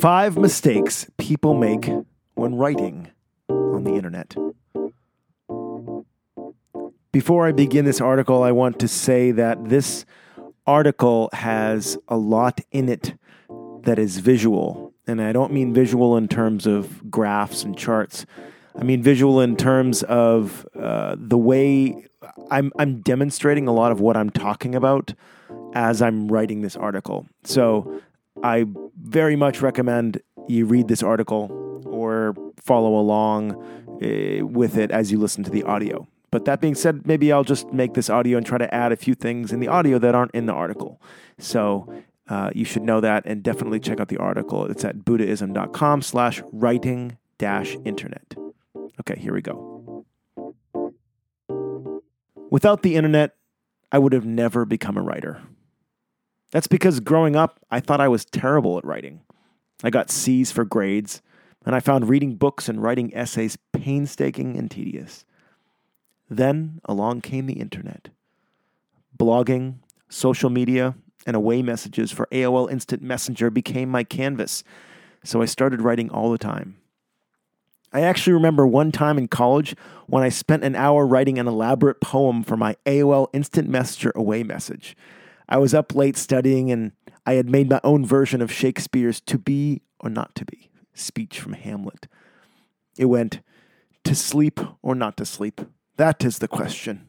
Five mistakes people make when writing on the internet. Before I begin this article, I want to say that this article has a lot in it that is visual. And I don't mean visual in terms of graphs and charts. I mean visual in terms of uh, the way I'm, I'm demonstrating a lot of what I'm talking about as I'm writing this article. So I very much recommend you read this article or follow along uh, with it as you listen to the audio. But that being said, maybe I'll just make this audio and try to add a few things in the audio that aren't in the article. So uh, you should know that and definitely check out the article. It's at buddhism.com slash writing dash internet. Okay, here we go. Without the internet, I would have never become a writer. That's because growing up, I thought I was terrible at writing. I got C's for grades, and I found reading books and writing essays painstaking and tedious. Then along came the internet. Blogging, social media, and away messages for AOL Instant Messenger became my canvas, so I started writing all the time. I actually remember one time in college when I spent an hour writing an elaborate poem for my AOL Instant Messenger away message. I was up late studying and I had made my own version of Shakespeare's To Be or Not to Be speech from Hamlet. It went, To sleep or not to sleep? That is the question.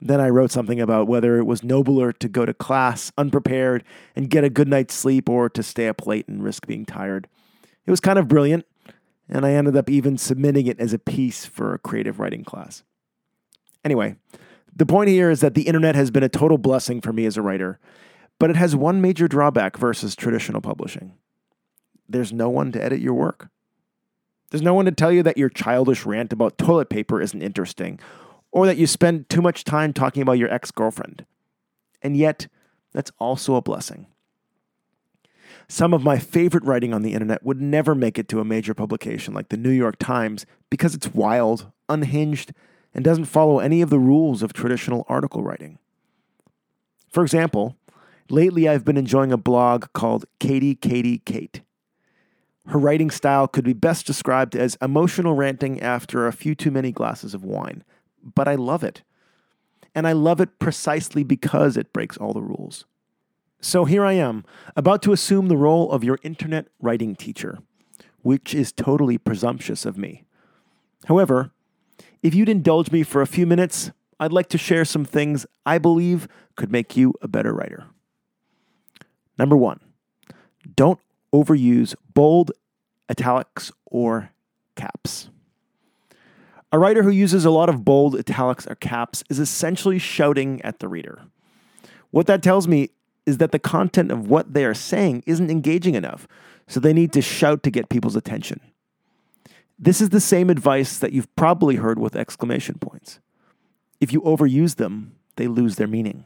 Then I wrote something about whether it was nobler to go to class unprepared and get a good night's sleep or to stay up late and risk being tired. It was kind of brilliant, and I ended up even submitting it as a piece for a creative writing class. Anyway, the point here is that the internet has been a total blessing for me as a writer, but it has one major drawback versus traditional publishing there's no one to edit your work. There's no one to tell you that your childish rant about toilet paper isn't interesting, or that you spend too much time talking about your ex girlfriend. And yet, that's also a blessing. Some of my favorite writing on the internet would never make it to a major publication like the New York Times because it's wild, unhinged, and doesn't follow any of the rules of traditional article writing. For example, lately I've been enjoying a blog called Katie Katie Kate. Her writing style could be best described as emotional ranting after a few too many glasses of wine, but I love it. And I love it precisely because it breaks all the rules. So here I am, about to assume the role of your internet writing teacher, which is totally presumptuous of me. However, if you'd indulge me for a few minutes, I'd like to share some things I believe could make you a better writer. Number one, don't overuse bold, italics, or caps. A writer who uses a lot of bold, italics, or caps is essentially shouting at the reader. What that tells me is that the content of what they are saying isn't engaging enough, so they need to shout to get people's attention. This is the same advice that you've probably heard with exclamation points. If you overuse them, they lose their meaning.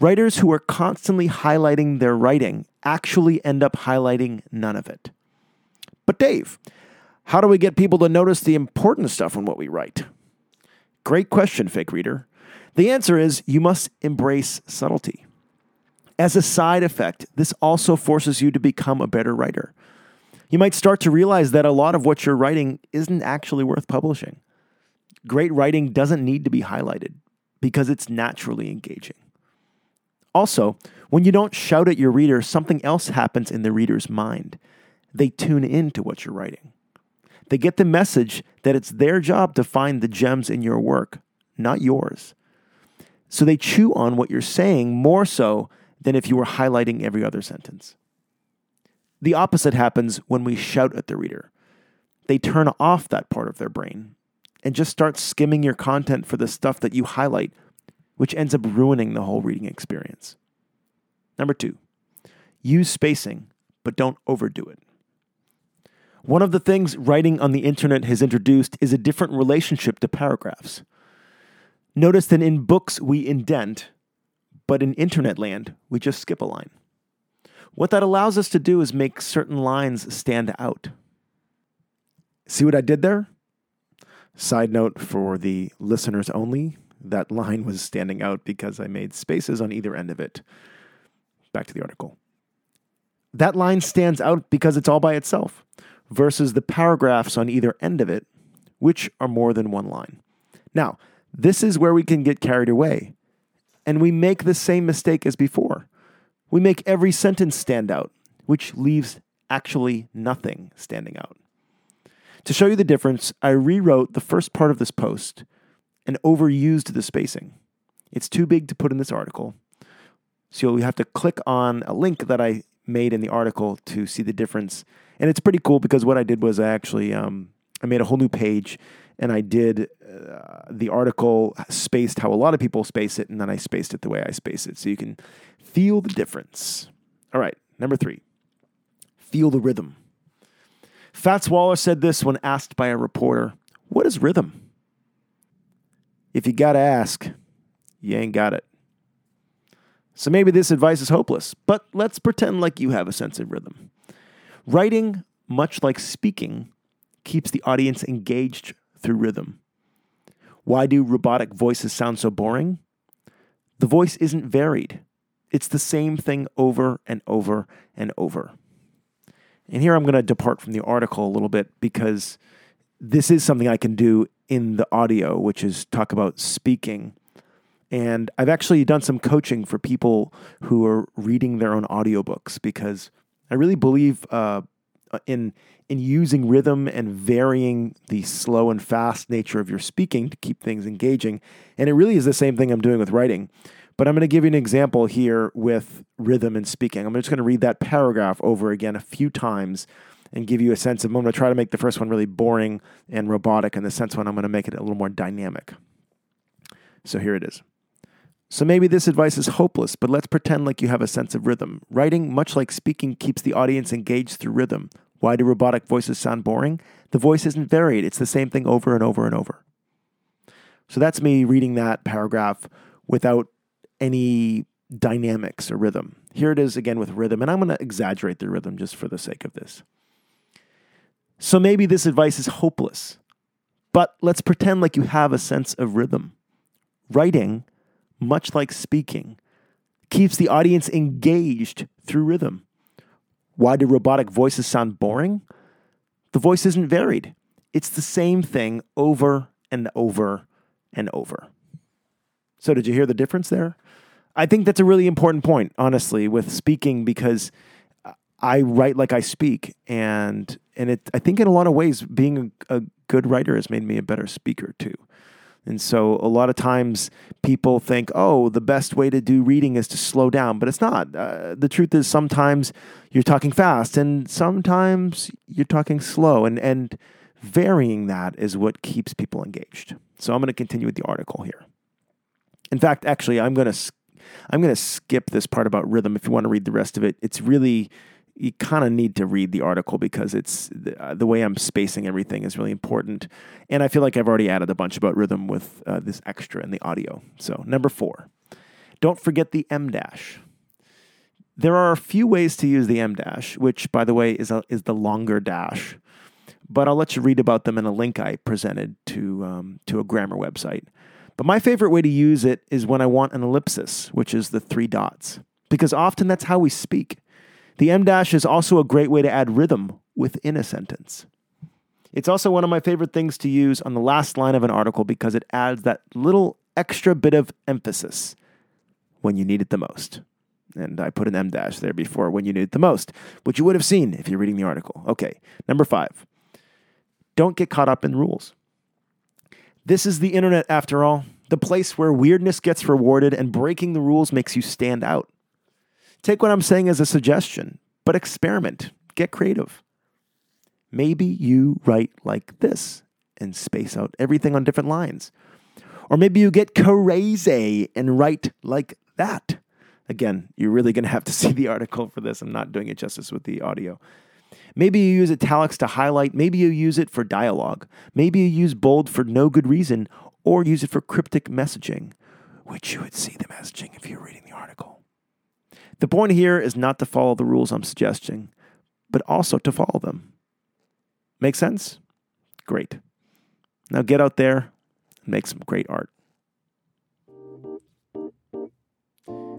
Writers who are constantly highlighting their writing actually end up highlighting none of it. But, Dave, how do we get people to notice the important stuff in what we write? Great question, fake reader. The answer is you must embrace subtlety. As a side effect, this also forces you to become a better writer you might start to realize that a lot of what you're writing isn't actually worth publishing. Great writing doesn't need to be highlighted because it's naturally engaging. Also, when you don't shout at your reader, something else happens in the reader's mind. They tune in to what you're writing. They get the message that it's their job to find the gems in your work, not yours. So they chew on what you're saying more so than if you were highlighting every other sentence. The opposite happens when we shout at the reader. They turn off that part of their brain and just start skimming your content for the stuff that you highlight, which ends up ruining the whole reading experience. Number two, use spacing, but don't overdo it. One of the things writing on the internet has introduced is a different relationship to paragraphs. Notice that in books we indent, but in internet land we just skip a line. What that allows us to do is make certain lines stand out. See what I did there? Side note for the listeners only that line was standing out because I made spaces on either end of it. Back to the article. that line stands out because it's all by itself versus the paragraphs on either end of it, which are more than one line. Now, this is where we can get carried away, and we make the same mistake as before. We make every sentence stand out, which leaves actually nothing standing out. To show you the difference, I rewrote the first part of this post and overused the spacing. It's too big to put in this article. So you'll have to click on a link that I made in the article to see the difference. And it's pretty cool because what I did was I actually um, I made a whole new page and I did uh, the article spaced how a lot of people space it, and then I spaced it the way I space it, so you can feel the difference. All right, number three, feel the rhythm. Fats Waller said this when asked by a reporter, "What is rhythm?" If you gotta ask, you ain't got it. So maybe this advice is hopeless, but let's pretend like you have a sense of rhythm. Writing, much like speaking, keeps the audience engaged through rhythm. Why do robotic voices sound so boring? The voice isn't varied. It's the same thing over and over and over. And here I'm going to depart from the article a little bit because this is something I can do in the audio, which is talk about speaking. And I've actually done some coaching for people who are reading their own audiobooks because I really believe uh, Uh, in in using rhythm and varying the slow and fast nature of your speaking to keep things engaging. And it really is the same thing I'm doing with writing. But I'm going to give you an example here with rhythm and speaking. I'm just going to read that paragraph over again a few times and give you a sense of. I'm going to try to make the first one really boring and robotic, and the sense one I'm going to make it a little more dynamic. So here it is. So maybe this advice is hopeless, but let's pretend like you have a sense of rhythm. Writing, much like speaking, keeps the audience engaged through rhythm. Why do robotic voices sound boring? The voice isn't varied, it's the same thing over and over and over. So that's me reading that paragraph without any dynamics or rhythm. Here it is again with rhythm, and I'm going to exaggerate the rhythm just for the sake of this. So maybe this advice is hopeless, but let's pretend like you have a sense of rhythm. Writing much like speaking, keeps the audience engaged through rhythm. Why do robotic voices sound boring? The voice isn't varied. It's the same thing over and over and over. So, did you hear the difference there? I think that's a really important point, honestly, with speaking because I write like I speak, and and it. I think in a lot of ways, being a, a good writer has made me a better speaker too. And so a lot of times people think, oh, the best way to do reading is to slow down, but it's not. Uh, the truth is sometimes you're talking fast and sometimes you're talking slow and and varying that is what keeps people engaged. So I'm going to continue with the article here. In fact, actually, I'm going to I'm going to skip this part about rhythm if you want to read the rest of it. It's really you kind of need to read the article because it's the, uh, the, way I'm spacing everything is really important. And I feel like I've already added a bunch about rhythm with uh, this extra in the audio. So, number four, don't forget the em dash. There are a few ways to use the em dash, which, by the way, is, a, is the longer dash. But I'll let you read about them in a link I presented to, um, to a grammar website. But my favorite way to use it is when I want an ellipsis, which is the three dots, because often that's how we speak. The em dash is also a great way to add rhythm within a sentence. It's also one of my favorite things to use on the last line of an article because it adds that little extra bit of emphasis when you need it the most. And I put an em dash there before when you need it the most, which you would have seen if you're reading the article. Okay, number five. Don't get caught up in rules. This is the internet, after all, the place where weirdness gets rewarded and breaking the rules makes you stand out. Take what I'm saying as a suggestion, but experiment, get creative. Maybe you write like this and space out everything on different lines. Or maybe you get crazy and write like that. Again, you're really going to have to see the article for this. I'm not doing it justice with the audio. Maybe you use italics to highlight. Maybe you use it for dialogue. Maybe you use bold for no good reason or use it for cryptic messaging, which you would see the messaging if you're reading the article. The point here is not to follow the rules I'm suggesting, but also to follow them. Make sense? Great. Now get out there and make some great art.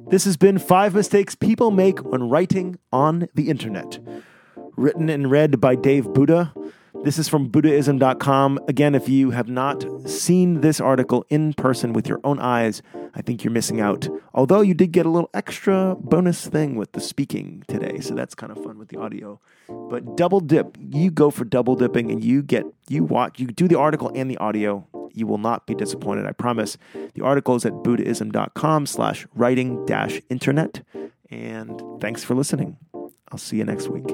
This has been Five Mistakes People Make When Writing on the Internet. Written and read by Dave Buddha. This is from Buddhism.com. Again, if you have not seen this article in person with your own eyes, I think you're missing out. Although you did get a little extra bonus thing with the speaking today, so that's kind of fun with the audio. But double dip, you go for double dipping and you get, you watch, you do the article and the audio. You will not be disappointed, I promise. The article is at Buddhism.com slash writing dash internet. And thanks for listening. I'll see you next week.